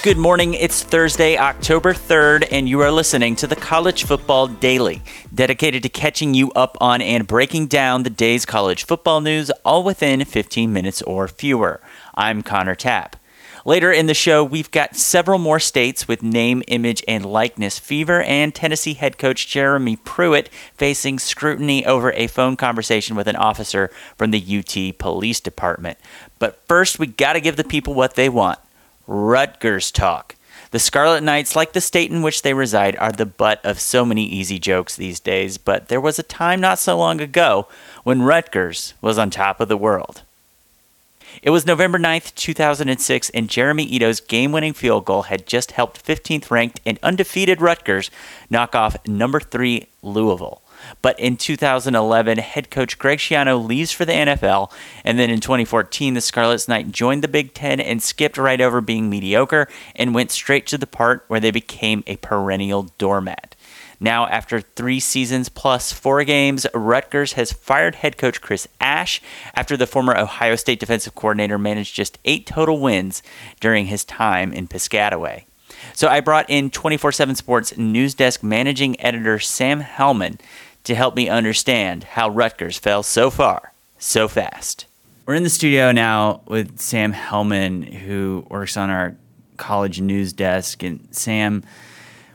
Good morning. It's Thursday, October 3rd, and you are listening to the College Football Daily, dedicated to catching you up on and breaking down the day's college football news all within 15 minutes or fewer. I'm Connor Tapp. Later in the show, we've got several more states with name, image, and likeness fever, and Tennessee head coach Jeremy Pruitt facing scrutiny over a phone conversation with an officer from the UT Police Department. But first, we got to give the people what they want Rutgers talk. The Scarlet Knights, like the state in which they reside, are the butt of so many easy jokes these days, but there was a time not so long ago when Rutgers was on top of the world. It was November 9th, 2006, and Jeremy Ito's game winning field goal had just helped 15th ranked and undefeated Rutgers knock off number 3 Louisville. But in 2011, head coach Greg Schiano leaves for the NFL, and then in 2014, the Scarlet Knights joined the Big Ten and skipped right over being mediocre and went straight to the part where they became a perennial doormat. Now, after three seasons plus four games, Rutgers has fired head coach Chris Ash after the former Ohio State defensive coordinator managed just eight total wins during his time in Piscataway. So I brought in 24 7 Sports news desk managing editor Sam Hellman to help me understand how Rutgers fell so far, so fast. We're in the studio now with Sam Hellman, who works on our college news desk. And Sam,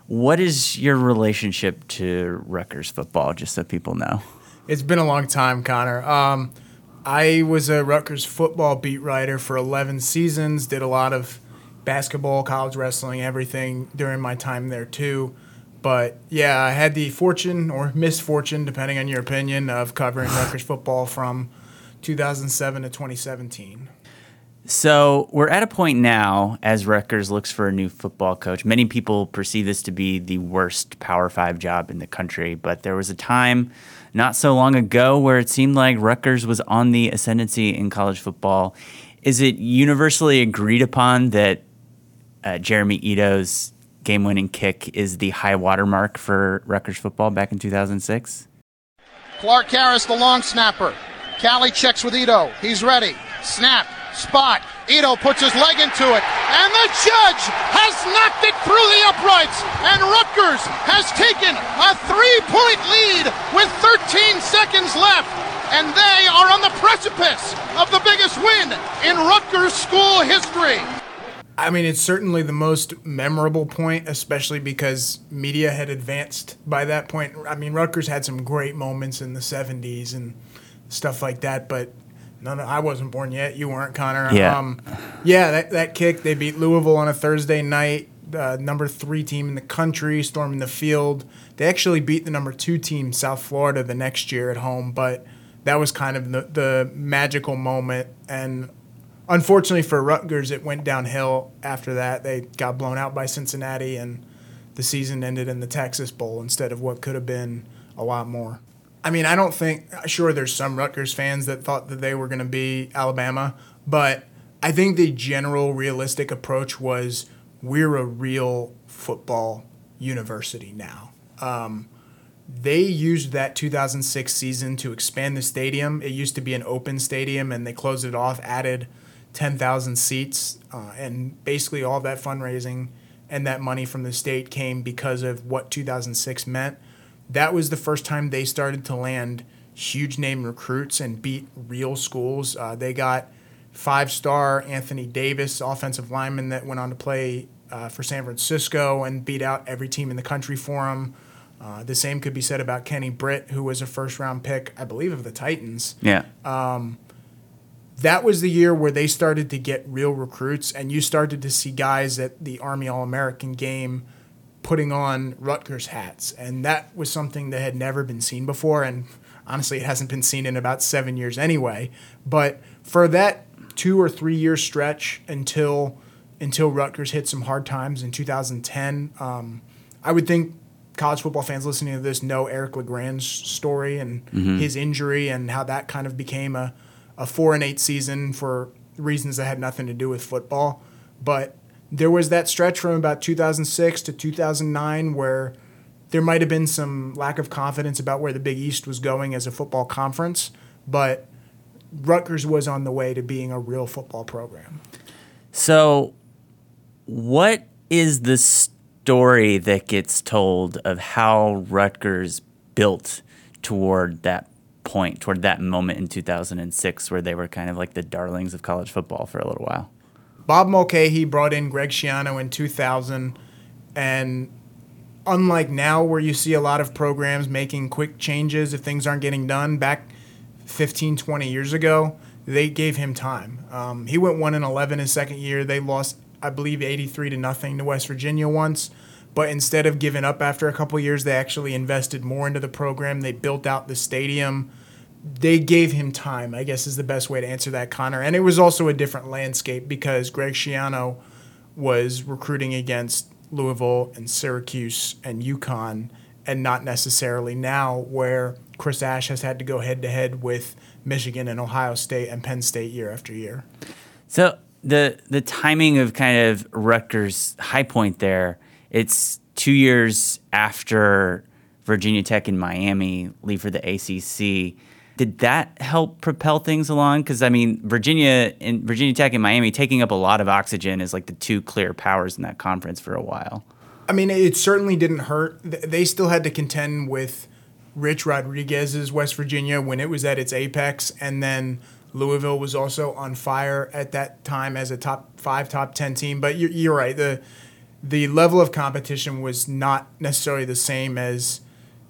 what is your relationship to Rutgers football, just so people know? It's been a long time, Connor. Um, I was a Rutgers football beat writer for 11 seasons, did a lot of basketball, college wrestling, everything during my time there, too. But yeah, I had the fortune or misfortune, depending on your opinion, of covering Rutgers football from 2007 to 2017. So we're at a point now as Rutgers looks for a new football coach. Many people perceive this to be the worst Power Five job in the country, but there was a time not so long ago where it seemed like Rutgers was on the ascendancy in college football. Is it universally agreed upon that uh, Jeremy Ito's game winning kick is the high watermark for Rutgers football back in 2006. Clark Harris, the long snapper. Callie checks with Ito. He's ready. Snap. Spot. Ito puts his leg into it. And the judge has knocked it through the uprights. And Rutgers has taken a three point lead with 13 seconds left. And they are on the precipice of the biggest win in Rutgers school history. I mean, it's certainly the most memorable point, especially because media had advanced by that point. I mean, Rutgers had some great moments in the 70s and stuff like that, but no, no, I wasn't born yet. You weren't, Connor. Yeah. Um, yeah, that, that kick, they beat Louisville on a Thursday night, uh, number three team in the country, storming the field. They actually beat the number two team, South Florida, the next year at home, but that was kind of the, the magical moment. And unfortunately for Rutgers, it went downhill after that. They got blown out by Cincinnati, and the season ended in the Texas Bowl instead of what could have been a lot more. I mean, I don't think, sure, there's some Rutgers fans that thought that they were going to be Alabama, but I think the general realistic approach was we're a real football university now. Um, they used that 2006 season to expand the stadium. It used to be an open stadium, and they closed it off, added 10,000 seats, uh, and basically all that fundraising and that money from the state came because of what 2006 meant. That was the first time they started to land huge name recruits and beat real schools. Uh, they got five star Anthony Davis, offensive lineman that went on to play uh, for San Francisco and beat out every team in the country for him. Uh, the same could be said about Kenny Britt, who was a first round pick, I believe, of the Titans. Yeah. Um, that was the year where they started to get real recruits, and you started to see guys at the Army All American game putting on Rutgers hats. And that was something that had never been seen before. And honestly, it hasn't been seen in about seven years anyway. But for that two or three year stretch until until Rutgers hit some hard times in 2010, um, I would think college football fans listening to this know Eric LeGrand's story and mm-hmm. his injury and how that kind of became a a four and eight season for reasons that had nothing to do with football. But there was that stretch from about 2006 to 2009 where there might have been some lack of confidence about where the Big East was going as a football conference, but Rutgers was on the way to being a real football program. So What is the story that gets told of how Rutgers built toward that point, toward that moment in 2006 where they were kind of like the darlings of college football for a little while? Bob Mulcahy brought in Greg Schiano in 2000, and unlike now where you see a lot of programs making quick changes if things aren't getting done, back 15, 20 years ago, they gave him time. Um, he went 1 and 11 his second year. They lost, I believe, 83 to nothing to West Virginia once. But instead of giving up after a couple years, they actually invested more into the program. They built out the stadium they gave him time, I guess is the best way to answer that, Connor. And it was also a different landscape because Greg Schiano was recruiting against Louisville and Syracuse and UConn, and not necessarily now where Chris Ash has had to go head to head with Michigan and Ohio State and Penn State year after year. So the the timing of kind of Rutgers' high point there, it's two years after Virginia Tech and Miami leave for the ACC did that help propel things along? Because I mean, Virginia and Virginia Tech and Miami taking up a lot of oxygen is like the two clear powers in that conference for a while. I mean, it certainly didn't hurt. They still had to contend with Rich Rodriguez's West Virginia when it was at its apex, and then Louisville was also on fire at that time as a top five, top ten team. But you're, you're right. the The level of competition was not necessarily the same as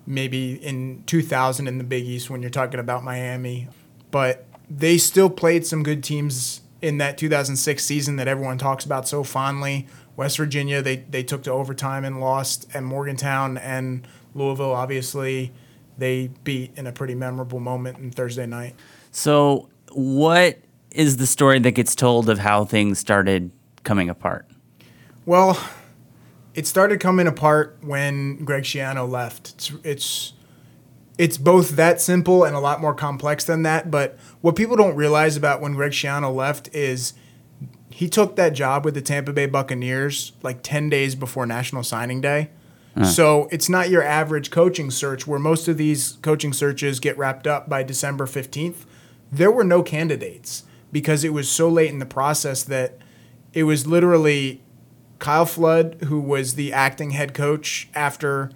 maybe in 2000 in the Big East when you're talking about Miami. But they still played some good teams in that 2006 season that everyone talks about so fondly. West Virginia, they, they took to overtime and lost, and Morgantown and Louisville, obviously, they beat in a pretty memorable moment in Thursday night. So, what is the story that gets told of how things started coming apart? Well, it started coming apart when Greg Schiano left. It's, it's it's both that simple and a lot more complex than that. But what people don't realize about when Greg Schiano left is he took that job with the Tampa Bay Buccaneers like ten days before National Signing Day. Hmm. So it's not your average coaching search where most of these coaching searches get wrapped up by December 15th. There were no candidates because it was so late in the process that it was literally Kyle Flood, who was the acting head coach after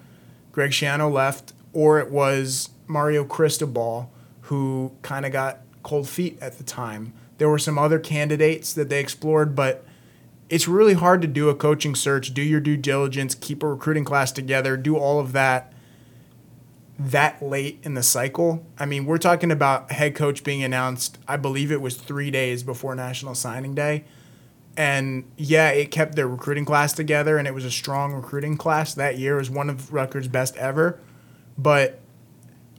Greg Schiano left, or it was Mario Cristobal, who kind of got cold feet at the time. There were some other candidates that they explored, but it's really hard to do a coaching search, do your due diligence, keep a recruiting class together, do all of that that late in the cycle. I mean, we're talking about head coach being announced, I believe it was three days before National Signing Day. And yeah, it kept their recruiting class together, and it was a strong recruiting class that year. It was one of Rutgers' best ever. But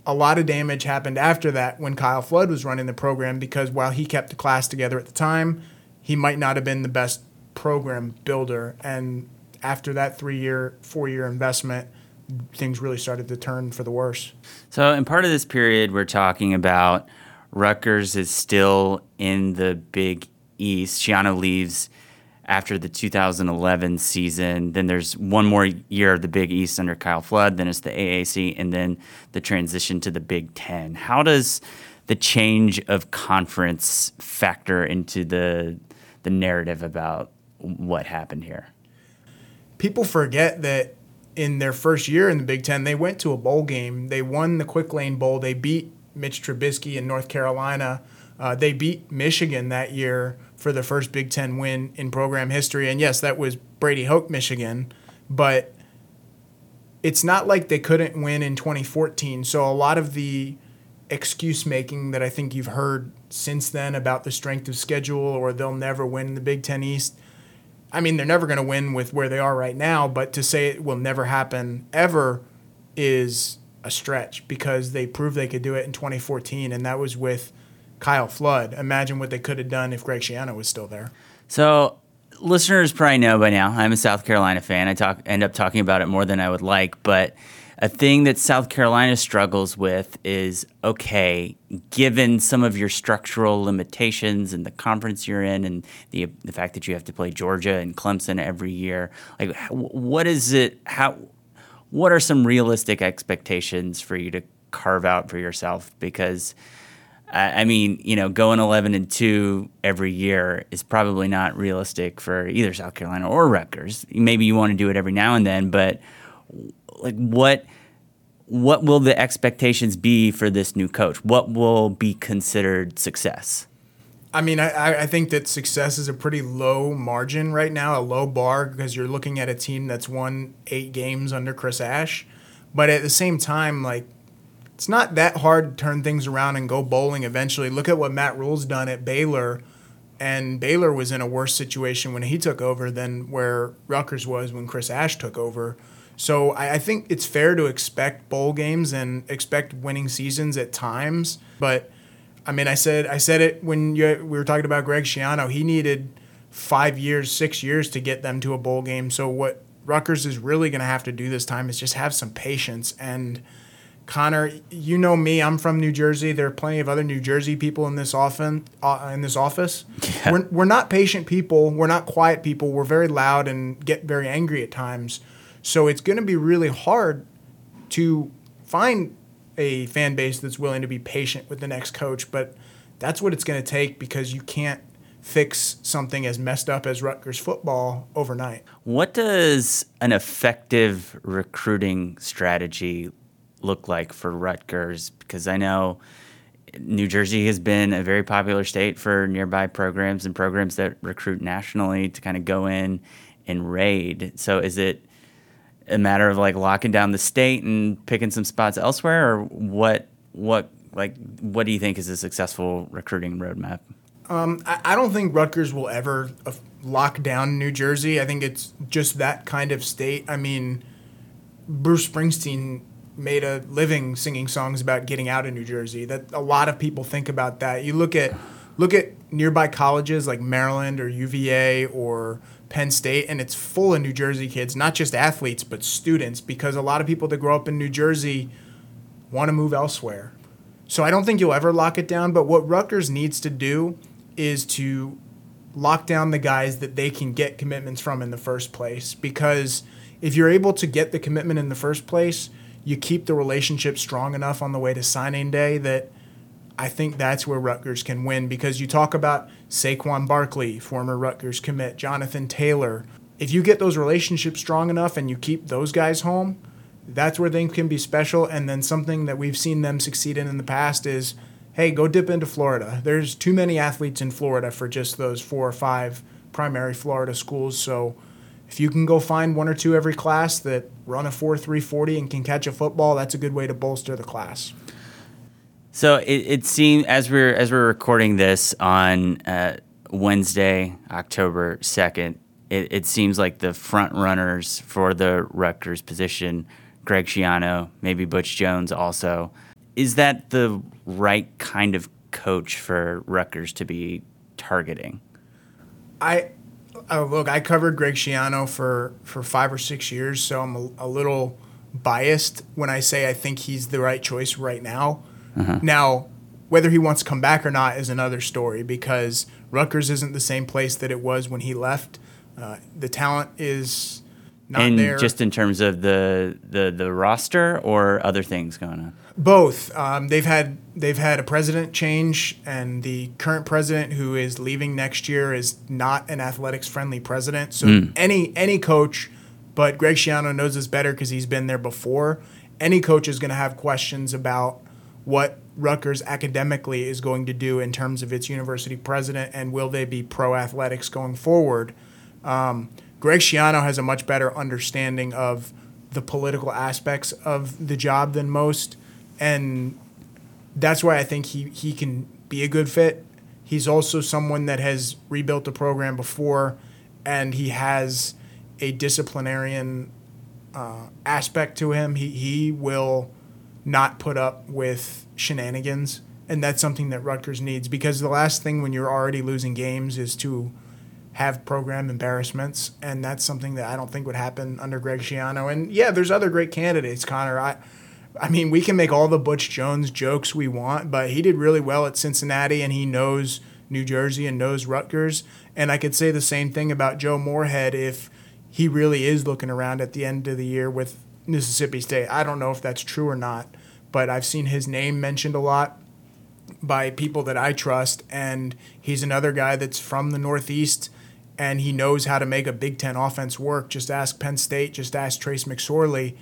a lot of damage happened after that when Kyle Flood was running the program because while he kept the class together at the time, he might not have been the best program builder. And after that three year, four year investment, things really started to turn for the worse. So, in part of this period, we're talking about Rutgers is still in the Big East. Schiano leaves after the 2011 season. Then there's one more year of the Big East under Kyle Flood. Then it's the AAC, and then the transition to the Big Ten. How does the change of conference factor into the the narrative about what happened here? People forget that in their first year in the Big Ten, they went to a bowl game. They won the Quick Lane Bowl. They beat Mitch Trubisky in North Carolina. Uh, they beat Michigan that year for the first Big Ten win in program history. And yes, that was Brady Hoke, Michigan, but it's not like they couldn't win in 2014. So a lot of the excuse making that I think you've heard since then about the strength of schedule or they'll never win the Big Ten East. I mean, they're never going to win with where they are right now, but to say it will never happen ever is a stretch because they proved they could do it in 2014, and that was with Kyle Flood. Imagine what they could have done if Greg Schiano was still there. So, listeners probably know by now I'm a South Carolina fan. I talk end up talking about it more than I would like, but a thing that South Carolina struggles with is okay, given some of your structural limitations and the conference you're in, and the the fact that you have to play Georgia and Clemson every year, like what is it? How what are some realistic expectations for you to carve out for yourself? Because I mean, you know, going 11 and 2 every year is probably not realistic for either South Carolina or Rutgers. Maybe you want to do it every now and then, but like what what will the expectations be for this new coach? What will be considered success? I mean, I, I think that success is a pretty low margin right now, a low bar, because you're looking at a team that's won eight games under Chris Ash. But at the same time, like, it's not that hard to turn things around and go bowling eventually. Look at what Matt Rhule's done at Baylor, and Baylor was in a worse situation when he took over than where Rutgers was when Chris Ash took over. So I, I think it's fair to expect bowl games and expect winning seasons at times, but I mean, I said I said it when you, we were talking about Greg Schiano. He needed five years, six years to get them to a bowl game. So what Rutgers is really going to have to do this time is just have some patience and Connor, you know me. I'm from New Jersey. There are plenty of other New Jersey people in this often uh, in this office. Yeah. We're, we're not patient people. We're not quiet people. We're very loud and get very angry at times. So it's going to be really hard to find a fan base that's willing to be patient with the next coach. But that's what it's going to take because you can't fix something as messed up as Rutgers football overnight. What does an effective recruiting strategy look like for Rutgers? Because I know New Jersey has been a very popular state for nearby programs and programs that recruit nationally to kind of go in and raid. So is it a matter of like locking down the state and picking some spots elsewhere, or what? What like what do you think is a successful recruiting roadmap? Um, I, I, don't think Rutgers will ever uh, lock down New Jersey. I think it's just that kind of state. I mean, Bruce Springsteen made a living singing songs about getting out of New Jersey. That a lot of people think about that. You look at look at nearby colleges like Maryland or UVA or Penn State, and it's full of New Jersey kids, not just athletes but students, because a lot of people that grow up in New Jersey want to move elsewhere. So I don't think you'll ever lock it down. But what Rutgers needs to do is to lock down the guys that they can get commitments from in the first place, because if you're able to get the commitment in the first place you keep the relationship strong enough on the way to signing day that I think that's where Rutgers can win because you talk about Saquon Barkley, former Rutgers commit, Jonathan Taylor. If you get those relationships strong enough and you keep those guys home, that's where things can be special. And then something that we've seen them succeed in in the past is hey, go dip into Florida. There's too many athletes in Florida for just those four or five primary Florida schools. So if you can go find one or two every class that run a 4 340 and can catch a football, that's a good way to bolster the class. So it, it seems as we're as we're recording this on uh, Wednesday, October second, it, it, seems like the front runners for the Rutgers position, Greg Schiano, maybe Butch Jones also. Is that the right kind of coach for Rutgers to be targeting? I uh, look, I covered Greg Schiano for, for five or six years, so I'm a, a little biased when I say I think he's the right choice right now. Uh-huh. Now, whether he wants to come back or not is another story because Rutgers isn't the same place that it was when he left. Uh, the talent is not and there. just in terms of the, the the roster or other things going on. Both. Um, they've had they've had a president change, and the current president, who is leaving next year, is not an athletics friendly president. So mm. any any coach, but Greg Schiano knows this better because he's been there before. Any coach is going to have questions about what Rutgers academically is going to do in terms of its university president, and will they be pro athletics going forward. Um, Greg Schiano has a much better understanding of the political aspects of the job than most, and that's why I think he, he can be a good fit. He's also someone that has rebuilt the program before, and he has a disciplinarian uh, aspect to him. He, he will not put up with shenanigans, and that's something that Rutgers needs because the last thing when you're already losing games is to – have program embarrassments, and that's something that I don't think would happen under Greg Schiano. And yeah, there's other great candidates, Connor. I, I mean, we can make all the Butch Jones jokes we want, but he did really well at Cincinnati, and he knows New Jersey and knows Rutgers. And I could say the same thing about Joe Moorhead if he really is looking around at the end of the year with Mississippi State. I don't know if that's true or not, but I've seen his name mentioned a lot. by people that I trust, and he's another guy that's from the Northeast, and he knows how to make a Big Ten offense work. Just ask Penn State. Just ask Trace McSorley.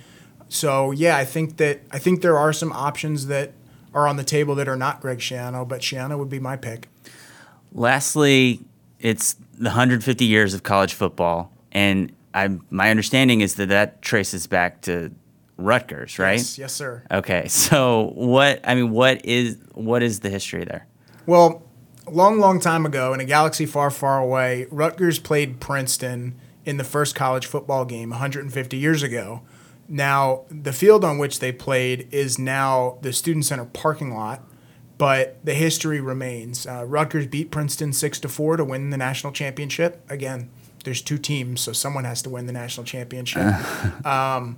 So yeah, I think that I think there are some options that are on the table that are not Greg Schiano, but Schiano would be my pick. Lastly, it's the 150 years of college football, and I my understanding is that that traces back to Rutgers, right? Yes, yes, sir. Okay, so what I mean, what is what is the history there? Well, long, long time ago, in a galaxy far, far away, Rutgers played Princeton in the first college football game 150 years ago. Now, the field on which they played is now the Student Center parking lot, but the history remains. Uh, Rutgers beat Princeton six to four to win the national championship. Again, there's two teams, so someone has to win the national championship. um,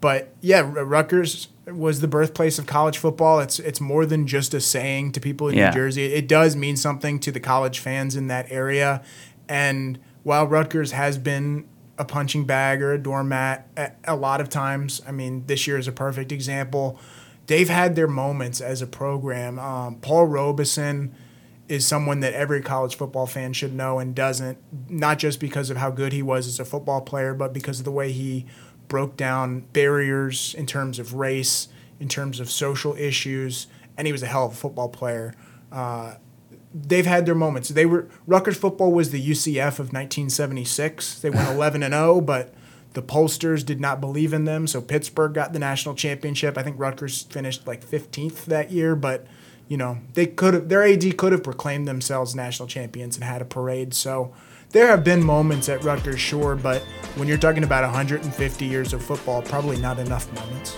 but yeah, Rutgers was the birthplace of college football. It's it's more than just a saying to people in Yeah. New Jersey. It does mean something to the college fans in that area. And while Rutgers has been a punching bag or a doormat a, a lot of times, I mean, this year is a perfect example. They've had their moments as a program. Um, Paul Robeson is someone that every college football fan should know and doesn't, not just because of how good he was as a football player, but because of the way he broke down barriers in terms of race, in terms of social issues, and he was a hell of a football player. Uh, they've had their moments. They were Rutgers football was the UCF of 1976. They went 11 and 0, but the pollsters did not believe in them, so Pittsburgh got the national championship. I think Rutgers finished like 15th that year, but you know they could have their AD could have proclaimed themselves national champions and had a parade. So there have been moments at Rutgers, sure, but when you're talking about 150 years of football, probably not enough moments.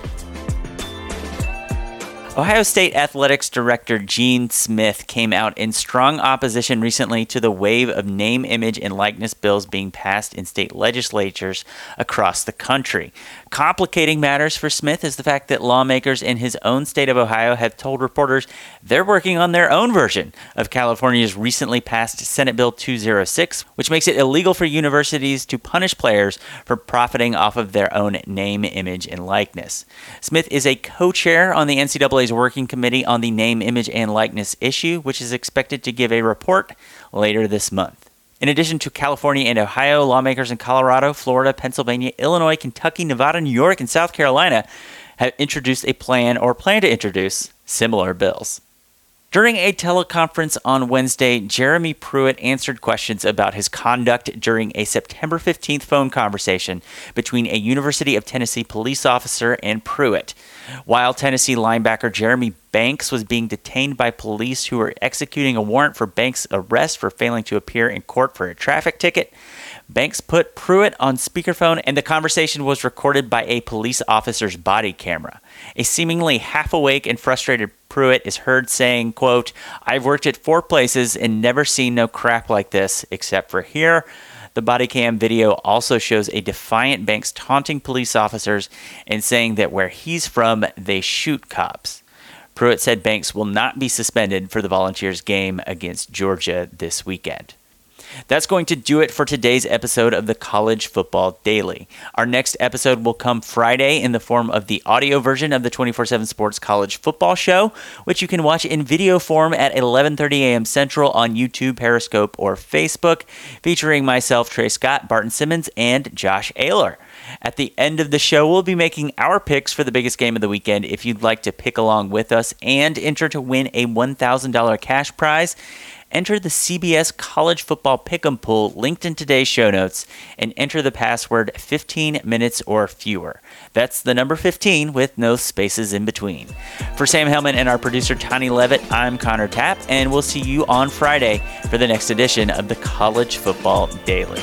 Ohio State Athletics Director Gene Smith came out in strong opposition recently to the wave of name, image, and likeness bills being passed in state legislatures across the country. Complicating matters for Smith is the fact that lawmakers in his own state of Ohio have told reporters they're working on their own version of California's recently passed Senate Bill 206, which makes it illegal for universities to punish players for profiting off of their own name, image, and likeness. Smith is a co chair on the NCAA's Working Committee on the Name, Image, and Likeness issue, which is expected to give a report later this month. In addition to California and Ohio, lawmakers in Colorado, Florida, Pennsylvania, Illinois, Kentucky, Nevada, New York, and South Carolina have introduced a plan or plan to introduce similar bills. During a teleconference on Wednesday, Jeremy Pruitt answered questions about his conduct during a September 15th phone conversation between a University of Tennessee police officer and Pruitt. While Tennessee linebacker Jeremy Banks was being detained by police who were executing a warrant for Banks' arrest for failing to appear in court for a traffic ticket, Banks put Pruitt on speakerphone, and the conversation was recorded by a police officer's body camera. A seemingly half awake and frustrated Pruitt is heard saying, quote, I've worked at four places and never seen no crap like this except for here. The body cam video also shows a defiant Banks taunting police officers and saying that where he's from, they shoot cops. Pruitt said Banks will not be suspended for the Volunteers game against Georgia this weekend. That's going to do it for today's episode of the College Football Daily. Our next episode will come Friday in the form of the audio version of the 24/7 Sports College Football Show, which you can watch in video form at 11:30 a.m. Central on YouTube, Periscope, or Facebook, featuring myself, Trey Scott, Barton Simmons, and Josh Ayler. At the end of the show, we'll be making our picks for the biggest game of the weekend. If you'd like to pick along with us and enter to win a $1,000 cash prize, enter the CBS College Football Pick'em pool linked in today's show notes and enter the password 15 minutes or fewer. That's the number 15 with no spaces in between. For Sam Hellman and our producer Tony Levitt, I'm Connor Tapp, and we'll see you on Friday for the next edition of the College Football Daily.